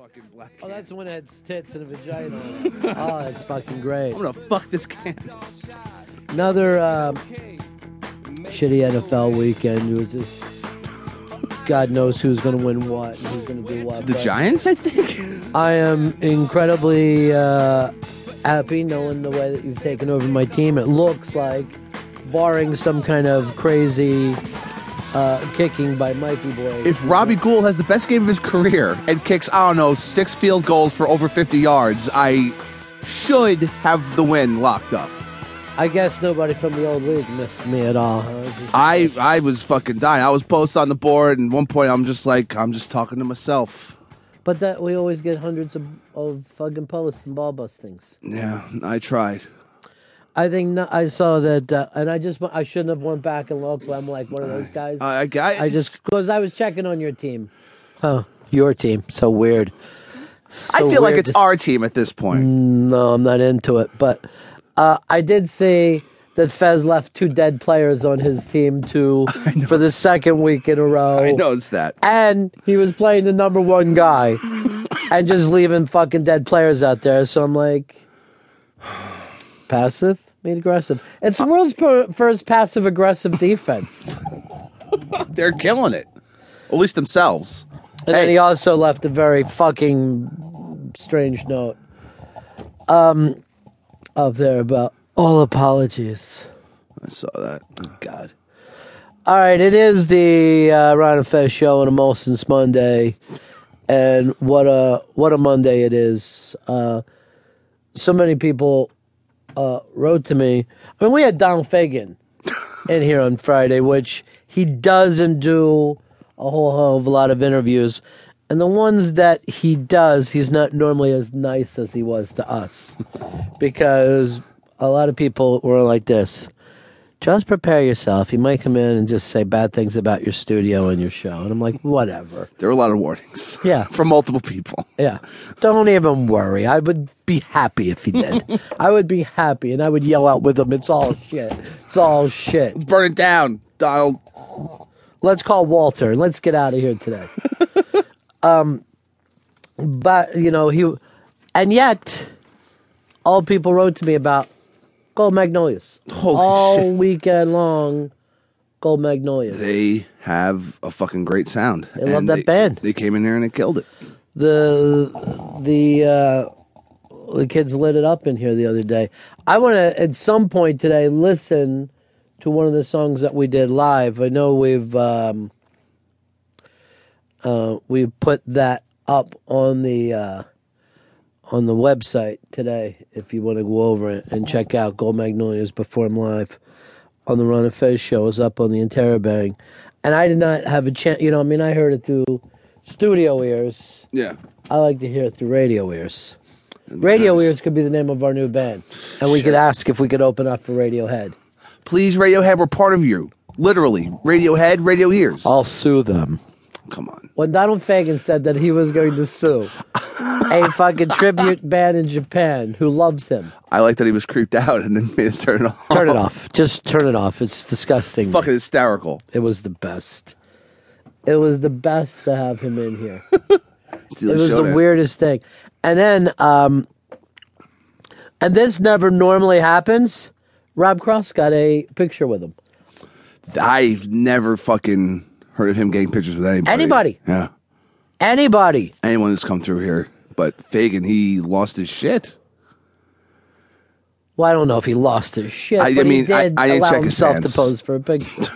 fucking black. Oh, that's the one that had tits and a vagina. on it. oh, that's fucking great. I'm gonna fuck this can. Another um, shitty NFL weekend. It was just God knows who's to win what and who's to do what. The but Giants, I think. I am incredibly uh, happy knowing the way that you've taken over my team. It looks like, barring some kind of crazy uh, kicking by Mikey Boy. If Robbie Gould has the best game of his career and kicks, I don't know, six field goals for over 50 yards, I should have the win locked up. I guess nobody from the old league missed me at all. I I was fucking dying. I was post on the board, and at one point I'm just like, I'm just talking to myself. but that we always get hundreds of, of fucking posts and ball bustings. Yeah, I tried. I think no, I saw that, uh, and I just I shouldn't have went back and looked. But I'm like one of those guys. I, I, I just because I was checking on your team. Oh, your team. So weird. I So feel like it's our team at this point. No, I'm not into it. But uh, I did see that Fez left two dead players on his team to for the second week in a row. I noticed that. And he was playing the number one guy and just leaving fucking dead players out there. So I'm like, passive, made aggressive. It's the world's per- first passive aggressive defense. They're killing it. At least themselves. And then he also left a very fucking strange note um, up there about all apologies. I saw that. God. All right, it is the uh, Ron and Fez show on a Molson's Monday, and what a what a Monday it is. Uh, so many people uh, wrote to me. I mean, we had Donald Fagen in here on Friday, which he doesn't do a whole hell of a lot of interviews, and the ones that he does, he's not normally as nice as he was to us, because a lot of people were like this just prepare yourself. He might come in and just say bad things about your studio and your show. And I'm like, whatever. There are a lot of warnings. Yeah. From multiple people. Yeah. Don't even worry. I would be happy if he did. I would be happy and I would yell out with him, it's all shit. It's all shit. Burn it down, Donald. Let's call Walter. and Let's get out of here today. um, but, you know, he, and yet, all people wrote to me about Gold Magnolias. Holy all shit. weekend long, Gold Magnolias. They have a fucking great sound. They love that they- band. They came in there and they killed it. the the uh, the kids lit it up in here the other day. I want to at some point today listen to one of the songs that we did live. I know we've um, uh, we've put that up on the uh, on the website today. If you want to go over it and check out Gold Magnolias perform live on the Ron and Fez show is up on the Interrobang. And I did not have a chance. You know, I mean, I heard it through studio ears. Yeah. I like to hear it through radio ears. Radio Nice. ears could be the name of our new band, and we could ask if we could open up for Radiohead. Please, Radiohead, we're part of you. Literally. Radiohead, radio ears. I'll sue them. Come on. When Donald Fagen said that he was going to sue a fucking tribute band in Japan who loves him, I like that he was creeped out and then made us turn it off. turn it off. Just turn it off. It's disgusting. Fucking hysterical. It was the best. It was the best to have him in here. It was the weirdest thing. And then, um, and this never normally happens. Rob Cross got a picture with him. I've never fucking heard of him getting pictures with anybody. Anybody. Yeah. Anybody. Anyone who's come through here. But Fagen, he lost his shit. Well, I don't know if he lost his shit, I- I mean, he I- did I didn't allow check his himself to pose for a picture.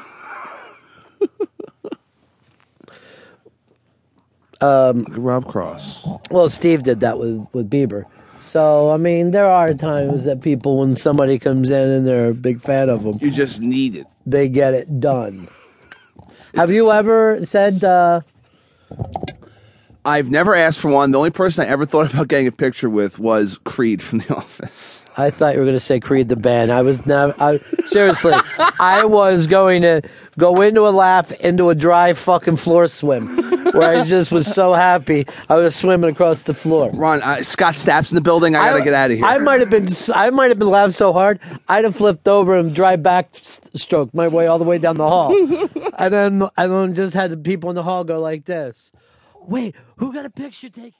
At Rob Cross. well, Steve did that with with Bieber. So I mean, there are times that people, when somebody comes in and they're a big fan of them, You just need it. they get it done. Have you ever said? Uh, I've never asked for one. The only person I ever thought about getting a picture with was Creed from The Office. I thought you were going to say Creed the band. I was never. I, seriously, I was going to go into a laugh into a dry fucking floor swim, where I just was so happy I was swimming across the floor. Ron, uh, Scott Stapp's in the building. I gotta get out of here. I might have been. I might have been laughing so hard I'd have flipped over and dry back s- stroke my way all the way down the hall, and then and then just had the people in the hall go like this. Wait, who got a picture taken?